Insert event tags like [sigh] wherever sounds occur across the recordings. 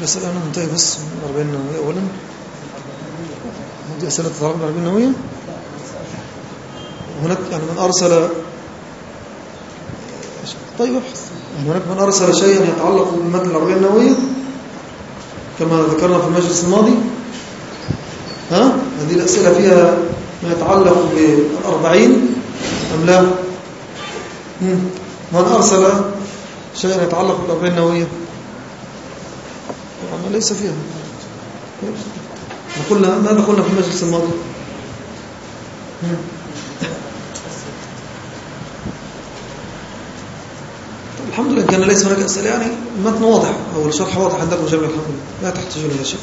الأسئلة أنا منتهي بس من 40 نووية أولا. هذه أسئلة تتعلق بال 40 نووية هناك يعني من أرسل طيب ابحث. يعني هناك من أرسل شيئا يتعلق بالمتن الأربعين النووية كما ذكرنا في المجلس الماضي. ها؟ هذه الأسئلة فيها ما يتعلق بالأربعين أم لا؟ من أرسل شيئا يتعلق بالأربعين النووية؟ طبعا ليس فيها قلنا ماذا قلنا في المجلس الماضي؟ الحمد لله كان ليس هناك أسئلة يعني المتن واضح أو الشرح واضح عندكم جميعا الحمد لله. لا تحتاجون إلى شيء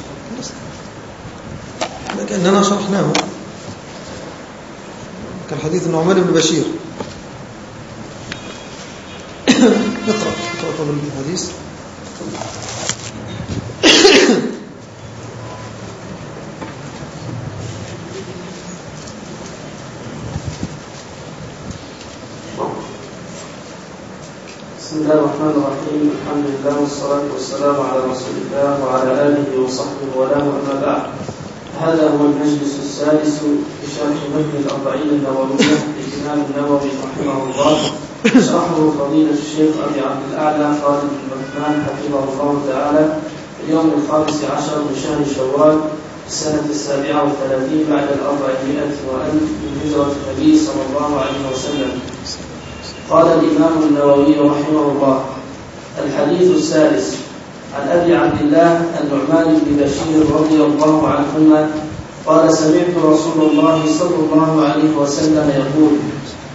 لكننا شرحناه. كالحديث النعمان بن بشير. [coughs] اقرأ اقرأ طبعا الحديث بسم الله الرحمن الرحيم. الحمد لله والصلاة والسلام على رسول الله وعلى آله وصحبه وله أما بعد. هذا هو المجلس السادس في شرح متن الأربعين النووية للإمام النووي رحمه الله. شرحه فضيلة الشيخ أبي عبد الأعلى خالد بن عثمان حفظه الله تعالى. اليوم الخامس عشر من شهر شوال السنة السابعة والثلاثين بعد الأربعمائة وألف من هجرة النبي صلى الله عليه وسلم. قال الإمام النووي رحمه الله الحديث السادس عن أبي عبد الله النعمان بن بشير رضي الله عنهما قال سمعت رسول الله صلى الله عليه وسلم يقول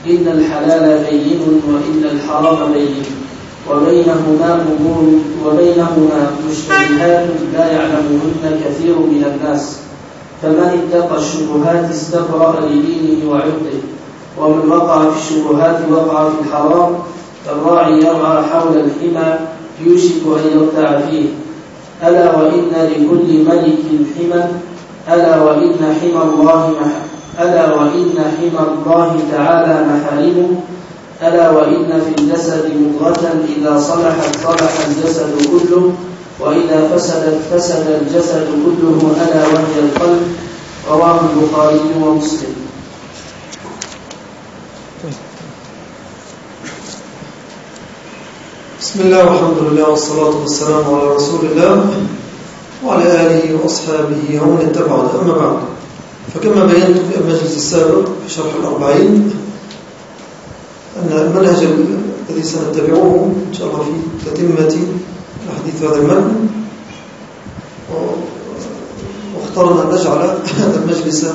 إن الحلال بين وإن الحرام بين وبينهما أمور وبينهما مشتبهات لا يعلمهن كثير من الناس فمن اتقى الشبهات استبرأ لدينه وعرضه. ومن وقع في الشبهات وقع في الحرام فالراعي يرعى حول الحمى يوشك أن يرتع فيه ألا وإن لكل ملك حمى ألا وإن حمى الله. ألا وإن حمى الله تعالى محارمه ألا وإن في الجسد مضغة إذا صلحت صلح الجسد كله وإذا فسدت فسد الجسد كله ألا وهي القلب رواه البخاري ومسلم بسم الله والحمد لله والصلاة والسلام على رسول الله وعلى آله وأصحابه ومن اتبعه. أما بعد فكما بينت في المجلس السابق في شرح الأربعين أن المنهج الذي سنتبعه إن شاء الله في تتمة حديث هذا المتن. واخترنا أن نجعل هذا المجلس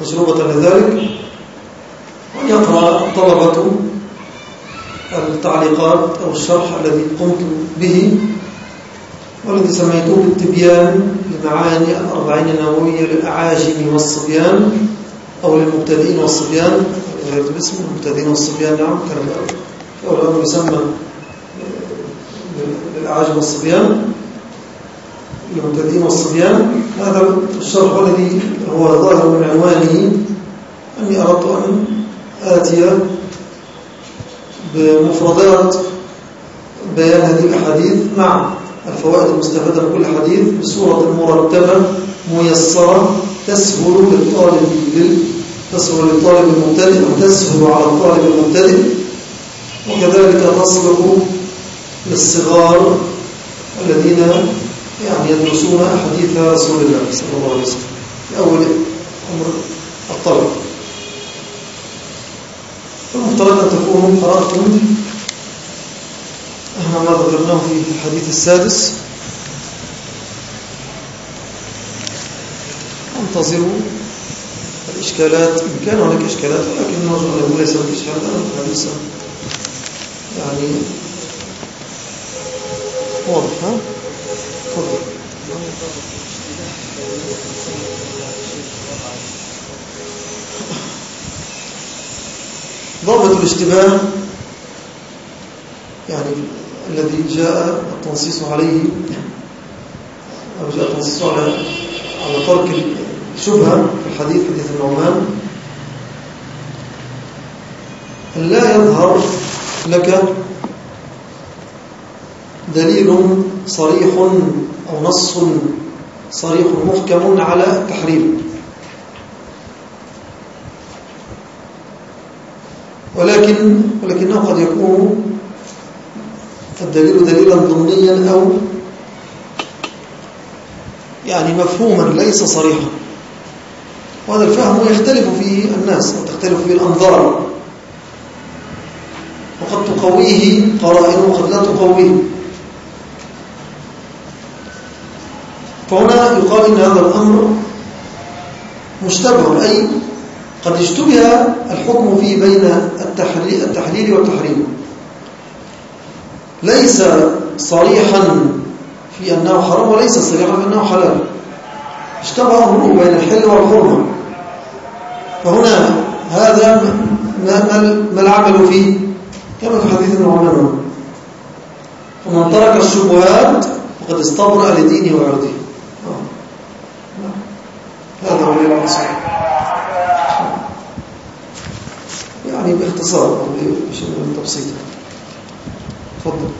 تجربة لذلك. وأن يقرأ الطلبة التعليقات أو الشرح الذي قمت به والذي سميته بالتبيان لمعاني الأربعين النووية للأعاجم والصبيان أو للمبتدئين والصبيان. غيرت باسم المبتدئين والصبيان نعم كان في أول أمر يسمى للأعاجم والصبيان للمبتدئين والصبيان. هذا الشرح الذي هو ظاهر من عنوانه أني أردت أن آتي بمفردات بيان هذه الأحاديث. مع الفوائد المستفادة من كل حديث. بصورة مرتبة ميسرة تسهل للطالب تسهل للطالب المبتدئ وتسهل على الطالب المبتدئ. وكذلك تصلح للصغار الذين يعني يدرسون أحاديث رسول الله صلى الله عليه وسلم. في أول أمر الطلب. فالمفترض أن تكونوا قرأتم ما ذكرناه في الحديث السادس. انتظروا الإشكالات إن كان هناك إشكالات ولكن نرجو أن يكون ليس هناك إشكالات الحديث. يعني واضح ها؟ تفضل. ضابط الاشتباه يعني الذي جاء التنصيص عليه أو جاء التنصيص على على ترك الشبهة في الحديث حديث النعمان أن لا يظهر لك دليل صريح أو نص صريح محكم على التحريم ولكن ولكنه قد يكون الدليل دليلا ضمنيا أو يعني مفهوما ليس صريحا. وهذا الفهم يختلف فيه الناس وتختلف فيه الأنظار. وقد تقويه قرائن وقد لا تقويه. فهنا يقال إن هذا الأمر مشتبه أي قد اشتبه الحكم فيه بين التحليل والتحريم. ليس صريحا في أنه حرام وليس صريحا في أنه حلال. اشتبه أمره بين الحل والحرمة. فهنا هذا ما العمل فيه؟ كما في حديث ابن فمن ترك الشبهات فقد استبرأ لدينه وعرضه. هذا هو العصر يعني باختصار بشيء من التبسيط تفضل.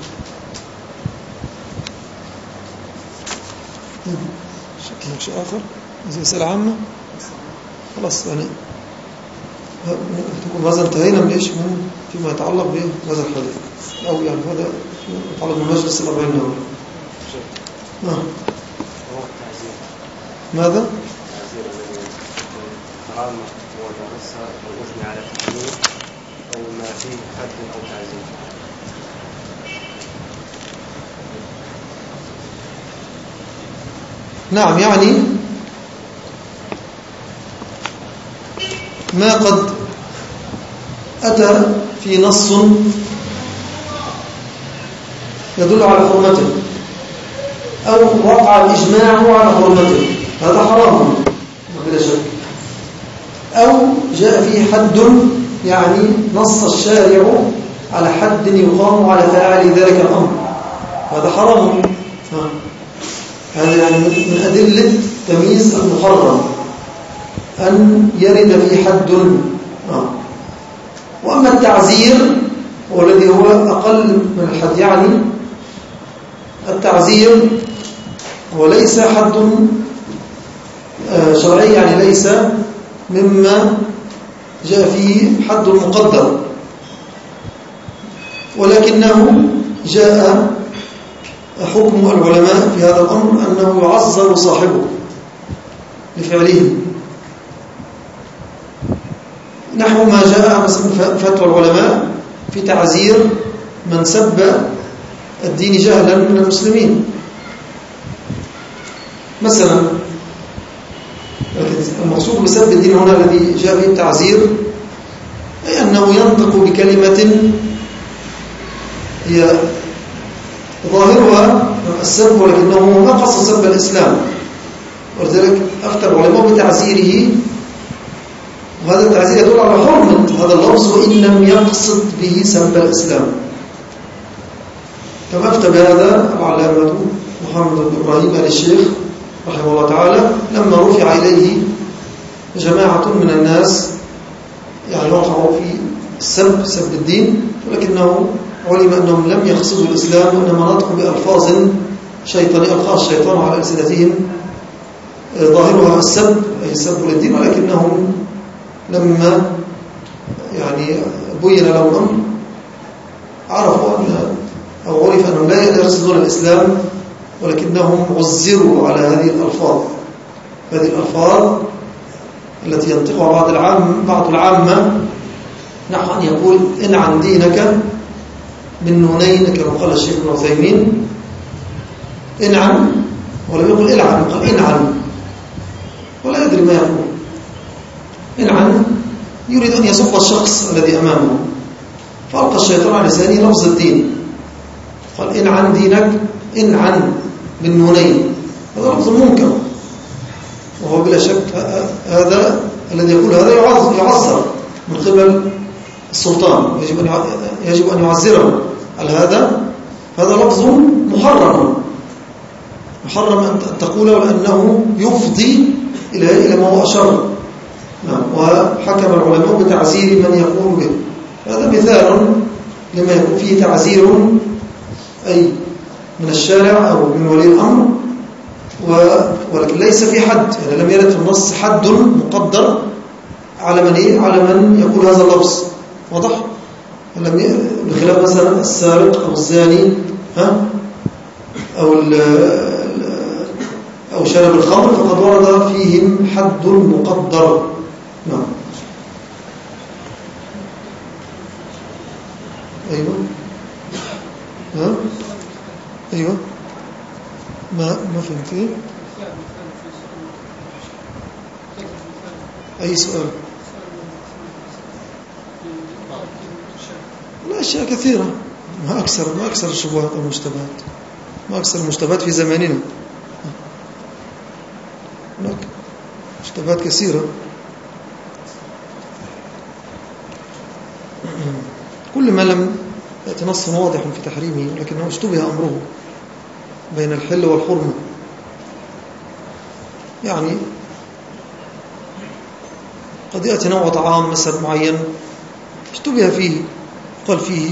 شكلك شيء آخر؟ إذا أسئلة عامة؟ خلاص يعني ماذا انتهينا من إيش؟ من فيما يتعلق بهذا الحديث أو يعني هذا يتعلق بمجلس الأربعين نوع نعم. ماذا؟ حرام ودرسها والإثم على تحريمه أو ما فيه حد أو تعزيم نعم يعني ما قد أتى في نص يدل على حرمته أو وقع الإجماع على حرمته. هذا حرام بلا شك. أو جاء فيه حد يعني نص الشارع على حد يقام على فاعل ذلك الأمر. هذا حرام. هذا يعني من أدلة تمييز المحرم. أن يرد فيه حد. وأما التعزير والذي هو أقل من الحد يعني التعزير وليس حد آه، شرعي يعني ليس مما جاء فيه حد مقدر. ولكنه جاء حكم العلماء في هذا الأمر أنه يعذر صاحبه لفعله. نحو ما جاء فتوى العلماء في تعزير من سب الدين جهلا من المسلمين. مثلا المقصود بسب الدين هنا الذي جاء به التعزير أي أنه ينطق بكلمة هي ظاهرها السب ولكنه قصد سب الإسلام. ولذلك أفتى العلماء بتعزيره وهذا التعزير يدل على حرمة هذا اللفظ وإن لم يقصد به سب الإسلام. كما أفتى بهذا العلامة محمد بن إبراهيم آل الشيخ رحمه الله تعالى لما رفع إليه جماعة من الناس يعني وقعوا في السب سب الدين ولكنه علم أنهم لم يقصدوا الإسلام وإنما نطقوا بألفاظ شيطانية ألقاها الشيطان على ألسنتهم ظاهرها السب أي السب للدين ولكنهم لما يعني بين لهم الأمر عرفوا أن أو عرف أنهم لا يقصدون الإسلام ولكنهم عزروا على هذه الألفاظ. هذه الألفاظ التي ينطقها بعض العام بعض العامة. نحو أن يقول إن عن دينك من نونين كما قال الشيخ ابن عثيمين. إن عن ولم يقل إلعن قال إن عن. ولا يدري ما يقول. إن عن يريد أن يسب الشخص الذي أمامه. فألقى الشيطان على لسانه لفظ الدين. قال إن عن دينك إن عن من نونين. هذا لفظ منكر. وهو بلا شك هذا الذي يقول هذا يعذر من قبل السلطان يجب أن يجب أن يعذره هل هذا هذا لفظ محرم. محرم أن تقوله لأنه يفضي إلى إلى ما هو أشر. نعم. وحكم العلماء بتعزير من يقول به. هذا مثال لما يكون فيه تعزير أي من الشارع أو من ولي الأمر. ولكن ليس في حد يعني لم يرد في النص حد مقدر على من إيه؟ على من يقول هذا اللفظ. واضح؟ لم. بخلاف مثلا السارق أو الزاني ها؟ أو ال... أو شارب الخمر فقد ورد فيهم حد مقدر. نعم. أيوة. ها؟ أيوة. ما ما فهمت إيه أي سؤال؟ لا أشياء كثيرة. ما أكثر ما أكثر الشبهات والمشتبهات ما أكثر المشتبهات في زماننا. هناك مشتبهات كثيرة. كل ما لم يأتي نص واضح في تحريمه لكنه اشتبه أمره. بين الحل والحرمة. يعني قد يأتي نوع طعام مثلا معين اشتبه فيه قال فيه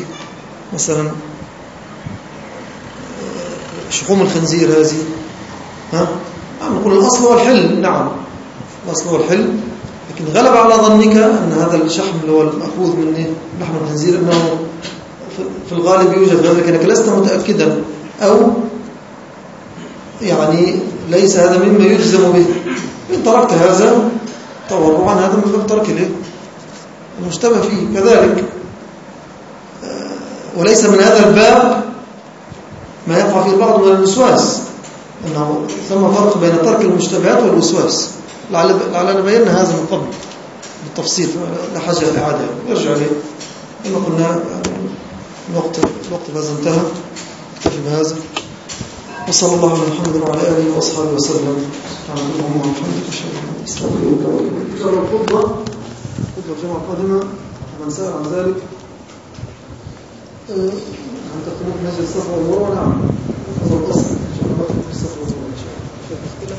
مثلا شحوم الخنزير هذه ها؟ نعم نقول الأصل هو الحل نعم. الأصل هو الحل لكن غلب على ظنك أن هذا الشحم اللي هو المأخوذ من لحم الخنزير أنه في الغالب يوجد غير لكنك لست متأكدا أو يعني ليس هذا مما يجزم به. إن تركت هذا تورعا هذا من باب ترك المشتبه فيه كذلك. وليس من هذا الباب ما يقع فيه البعض من الوسواس. أنه ثم فرق بين ترك المشتبهات والوسواس. لعلنا بينا هذا من قبل. بالتفصيل لا حاجة لإعادة نرجع ليه كما قلنا الوقت الوقت هذا انتهى. اكتفي بهذا. وصلى الله على محمد وعلى آله وأصحابه وسلم. أن لا إله إلا أنت أستغفرك إن شاء الله الخطبة الجمعة القادمة من سأل عن ذلك عن تقريب مجلس الصفا والمروة نعم هذا إن شاء الله الصفا والمروة إن شاء الله